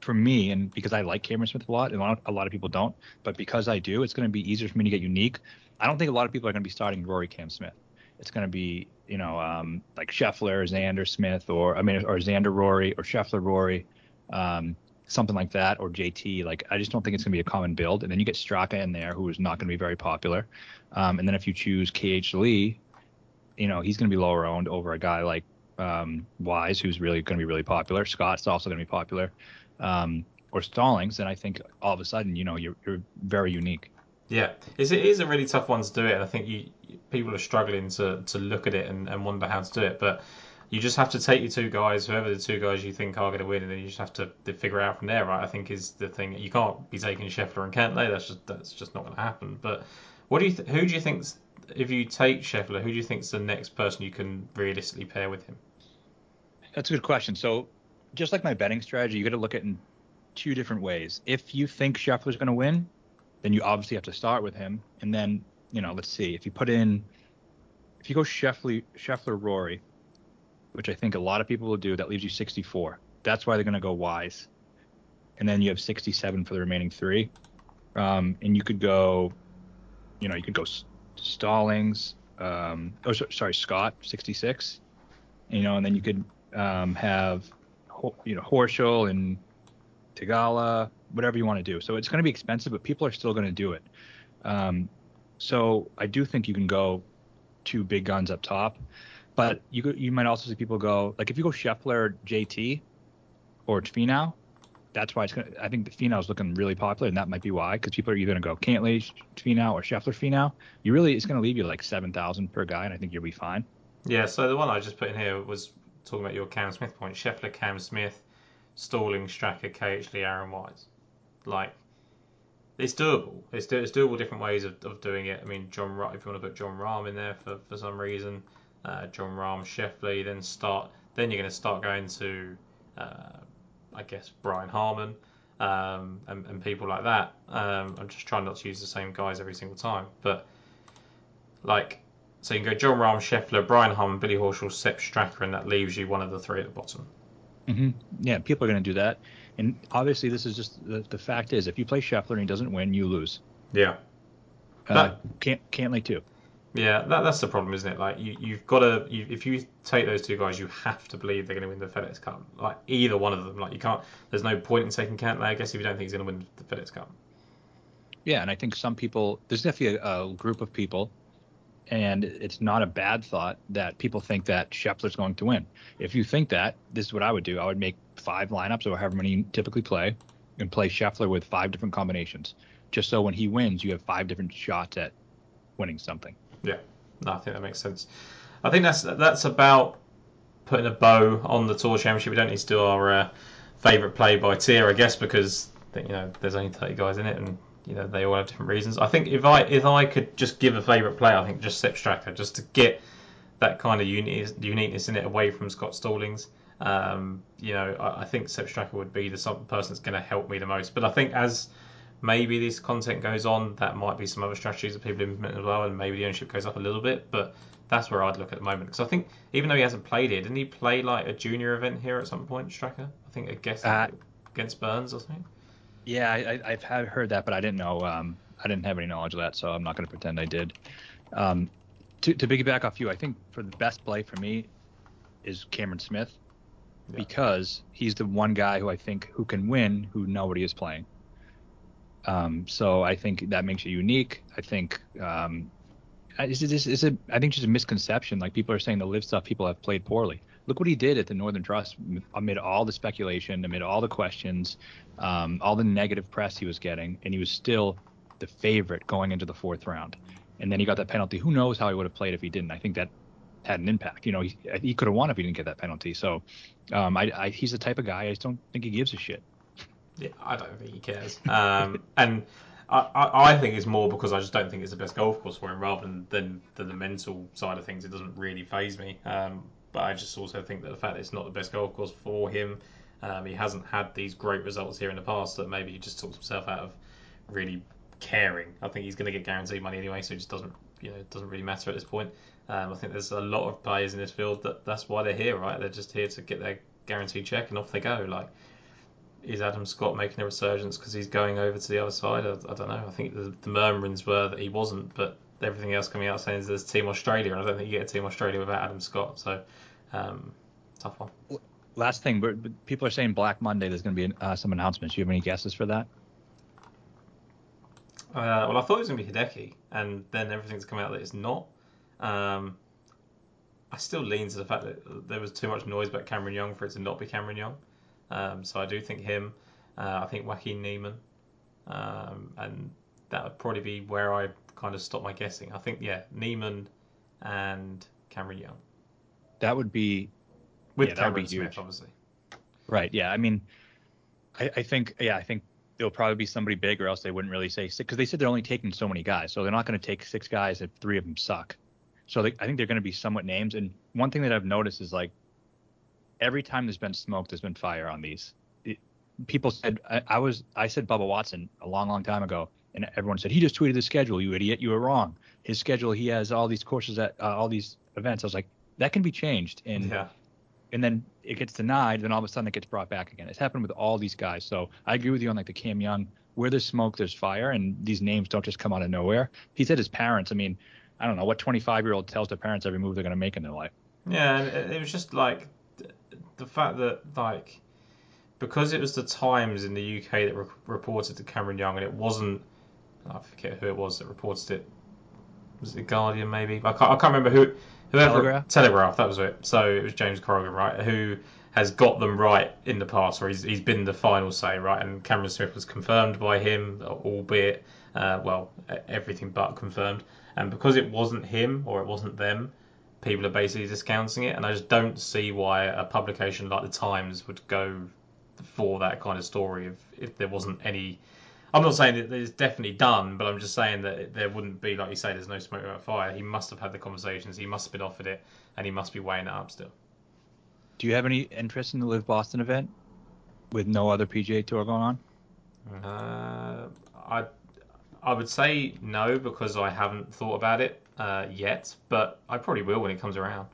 for me, and because I like Cameron Smith a lot, and a lot, of people don't, but because I do, it's going to be easier for me to get unique. I don't think a lot of people are going to be starting Rory Cam Smith. It's going to be, you know, um, like Scheffler, Xander Smith, or I mean, or Xander Rory, or Scheffler Rory, um, something like that, or JT. Like, I just don't think it's going to be a common build. And then you get Straka in there, who is not going to be very popular. Um, and then if you choose KH Lee, you know, he's going to be lower owned over a guy like um, Wise, who's really going to be really popular. Scott's also going to be popular. Um, or Stallings, and I think all of a sudden, you know, you're, you're very unique. Yeah, it's, it is a really tough one to do it, I think you people are struggling to, to look at it and, and wonder how to do it. But you just have to take your two guys, whoever the two guys you think are going to win, and then you just have to, to figure out from there, right? I think is the thing. You can't be taking Scheffler and Cantlay. That's just that's just not going to happen. But what do you th- who do you think if you take Scheffler, who do you think is the next person you can realistically pair with him? That's a good question. So just like my betting strategy, you got to look at it in two different ways. If you think Scheffler's going to win, then you obviously have to start with him. And then, you know, let's see, if you put in, if you go Scheffler, Scheffler Rory, which I think a lot of people will do, that leaves you 64. That's why they're going to go Wise. And then you have 67 for the remaining three. Um, and you could go, you know, you could go Stallings, um, oh, so, sorry, Scott, 66. You know, and then you could um, have, you know, Horschel and Theegala, whatever you want to do. So it's going to be expensive, but people are still going to do it. Um, so I do think you can go two big guns up top, but you you might also see people go like if you go Scheffler, JT, or Finau, that's why it's to, I think the Finau is looking really popular, and that might be why because people are either going to go Cantlay Finau or Scheffler Finau. You really it's going to leave you like seven thousand per guy, and I think you'll be fine. Yeah. So the one I just put in here was talking about your Cam Smith point. Scheffler, Cam Smith, Stalling, Straka, KH Lee, Aaron Wise. Like, it's doable. It's, do, it's doable different ways of, of doing it. I mean, John if you want to put Jon Rahm in there for, for some reason, uh, Jon Rahm, Scheffler, then start. Then you're going to start going to, uh, I guess, Brian Harman Um, and, and, people like that. Um, I'm just trying not to use the same guys every single time, but like, so you can go Jon Rahm, Scheffler, Brian Harman, Billy Horschel, Sepp Straka, and that leaves you one of the three at the bottom. Mm-hmm. Yeah, people are going to do that. And obviously, this is just the, the fact is, if you play Scheffler and he doesn't win, you lose. Yeah. Uh, that, can't Cantlay too. Yeah, that, that's the problem, isn't it? Like you, you've got to, you, if you take those two guys, you have to believe they're going to win the FedEx Cup. Like either one of them. Like you can't. There's no point in taking Cantlay, I guess, if you don't think he's going to win the FedEx Cup. Yeah, and I think some people, there's definitely a, a group of people and it's not a bad thought that people think that Scheffler's going to win. If you think that, this is what I would do. I would make five lineups or however many you typically play, and play Scheffler with five different combinations, just so when he wins, you have five different shots at winning something. Yeah, no, I think that makes sense. I think that's that's about putting a bow on the Tour Championship. We don't need to do our uh, favourite play by tier, I guess, because you know there's only 30 guys in it, and you know they all have different reasons. I think if I if I could just give a favourite play, I think just Sepp Straka, just to get that kind of uniqueness in it away from Scott Stallings. Um, you know, I, I, think Sepp Straka would be the person that's going to help me the most. But I think as maybe this content goes on, that might be some other strategies that people implement as well, and maybe the ownership goes up a little bit. But that's where I'd look at the moment because I think even though he hasn't played here, didn't he play like a junior event here at some point, Straka? I think against uh, against Burns or something. Yeah, I, have heard that, but I didn't know. Um, I didn't have any knowledge of that, so I'm not going to pretend I did. Um, to, to piggyback off you, I think for the best play for me is Cameron Smith yeah. because he's the one guy who I think who can win who nobody is playing. Um, so I think that makes you unique. I think um, it's, it's, it's a, I think just a misconception. Like people are saying the LIV stuff people have played poorly. Look what he did at the Northern Trust amid all the speculation, amid all the questions, um, all the negative press he was getting, and he was still the favorite going into the fourth round. And then he got that penalty. Who knows how he would have played if he didn't? I think that had an impact. You know, he, he could have won if he didn't get that penalty. So um, I, I, he's the type of guy I just don't think he gives a shit. Yeah, I don't think he cares. Um, and I, I, think it's more because I just don't think it's the best golf course for him, rather than, than, than the mental side of things. It doesn't really faze me. Um, but I just also think that the fact that it's not the best golf course for him, Um, he hasn't had these great results here in the past that maybe he just talks himself out of really caring. I think he's going to get guaranteed money anyway, so it just doesn't you know it doesn't really matter at this point. Um, I think there's a lot of players in this field that that's why they're here, right? They're just here to get their guaranteed check and off they go. Like, is Adam Scott making a resurgence because he's going over to the other side? I, I don't know. I think the, the murmurings were that he wasn't, but everything else coming out saying there's Team Australia, and I don't think you get a Team Australia without Adam Scott. So, um, tough one. Last thing, but people are saying Black Monday. There's going to be uh, some announcements. Do you have any guesses for that? Uh, well, I thought it was going to be Hideki, and then everything's come out that it's not. Um, I still lean to the fact that there was too much noise about Cameron Young for it to not be Cameron Young. Um, so I do think him. Uh, I think Joaquin Niemann, um, and that would probably be where I kind of stop my guessing. I think yeah, Niemann and Cameron Young. That would be with yeah, Cameron Smith, huge. obviously. Right. Yeah. I mean, I, I think yeah, I think it'll probably be somebody big, or else they wouldn't really say six because they said they're only taking so many guys, so they're not going to take six guys if three of them suck. So they, I think they're going to be somewhat names. And one thing that I've noticed is like every time there's been smoke, there's been fire on these. It, people said I, I was I said Bubba Watson a long, long time ago, and everyone said he just tweeted the schedule. You idiot, you were wrong. His schedule, he has all these courses at uh, all these events. I was like, that can be changed, and Yeah. and then it gets denied, then all of a sudden it gets brought back again. It's happened with all these guys. So I agree with you on like the Cam Young, where there's smoke, there's fire, and these names don't just come out of nowhere. He said his parents. I mean, I don't know what 25 year old tells their parents every move they're going to make in their life. Yeah, and it, was just like the fact that like because it was the Times in the UK that re- reported to Cameron Young, and it wasn't I forget who it was that reported it. Was it the Guardian maybe? I can't, I can't remember who. Whoever Telegraph? Telegraph, that was it. So it was James Corrigan, right? Who has got them right in the past, or he's, he's been the final say, right? And Cameron Smith was confirmed by him, albeit, uh, well, everything but confirmed. And because it wasn't him or it wasn't them, people are basically discounting it. And I just don't see why a publication like the Times would go for that kind of story if, if there wasn't any. I'm not saying that it's definitely done, but I'm just saying that there wouldn't be, like you say, there's no smoke without fire. He must have had the conversations, he must have been offered it, and he must be weighing it up still. Do you have any interest in the LIV Boston event with no other PGA Tour going on? Uh, I I would say no because I haven't thought about it uh, yet, but I probably will when it comes around.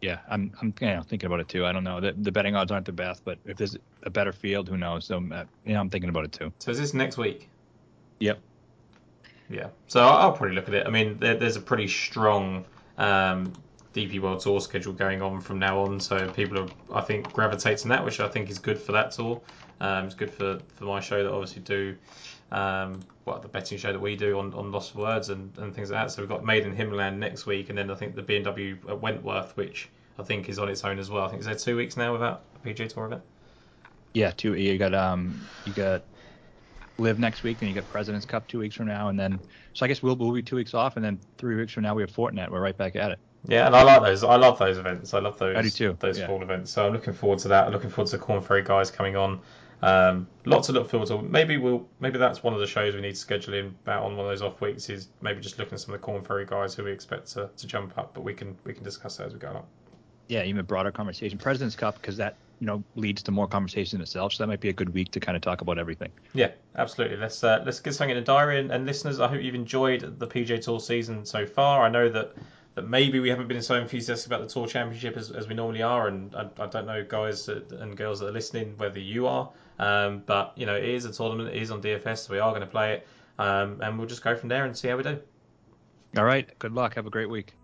Yeah, I'm I'm you know, thinking about it too. I don't know. The, the betting odds aren't the best, but if there's a better field, who knows? So uh, you know, I'm thinking about it too. So is this next week? Yep. Yeah. So I'll I'll probably look at it. I mean, there, there's a pretty strong um, DP World Tour schedule going on from now on, so people are, I think, gravitating that, which I think is good for that tour. Um, it's good for, for my show that obviously do um, what the betting show that we do on, on Lost Words and, and things like that. So we've got Made in Himmerland next week, and then I think the BMW at Wentworth, which I think is on its own as well. I think is there two weeks now without a PGA Tour event. Yeah, two. You got um, you got LIV next week, then you got President's Cup two weeks from now, and then so I guess we'll we'll be two weeks off, and then three weeks from now we have Fortinet. We're right back at it. Yeah, and I like those. I love those events. I love those. I do too, Those yeah. fall events. So I'm looking forward to that. I'm looking forward to the Corn Ferry guys coming on. Um, lots to look forward to. Maybe we'll. Maybe that's one of the shows we need to schedule in about on one of those off weeks. Is maybe just looking at some of the Corn Ferry guys who we expect to, to jump up. But we can we can discuss that as we go along. Yeah, even a broader conversation. President's Cup because that you know leads to more conversation itself. So that might be a good week to kind of talk about everything. Yeah, absolutely. Let's uh, let's get something in the diary. And, and listeners, I hope you've enjoyed the PGA Tour season so far. I know that, that maybe we haven't been so enthusiastic about the Tour Championship as, as we normally are, and I, I don't know, guys and girls that are listening, whether you are. Um, but you know, it is a tournament. It is on DFS, so we are going to play it, um, and we'll just go from there and see how we do. All right. Good luck. Have a great week.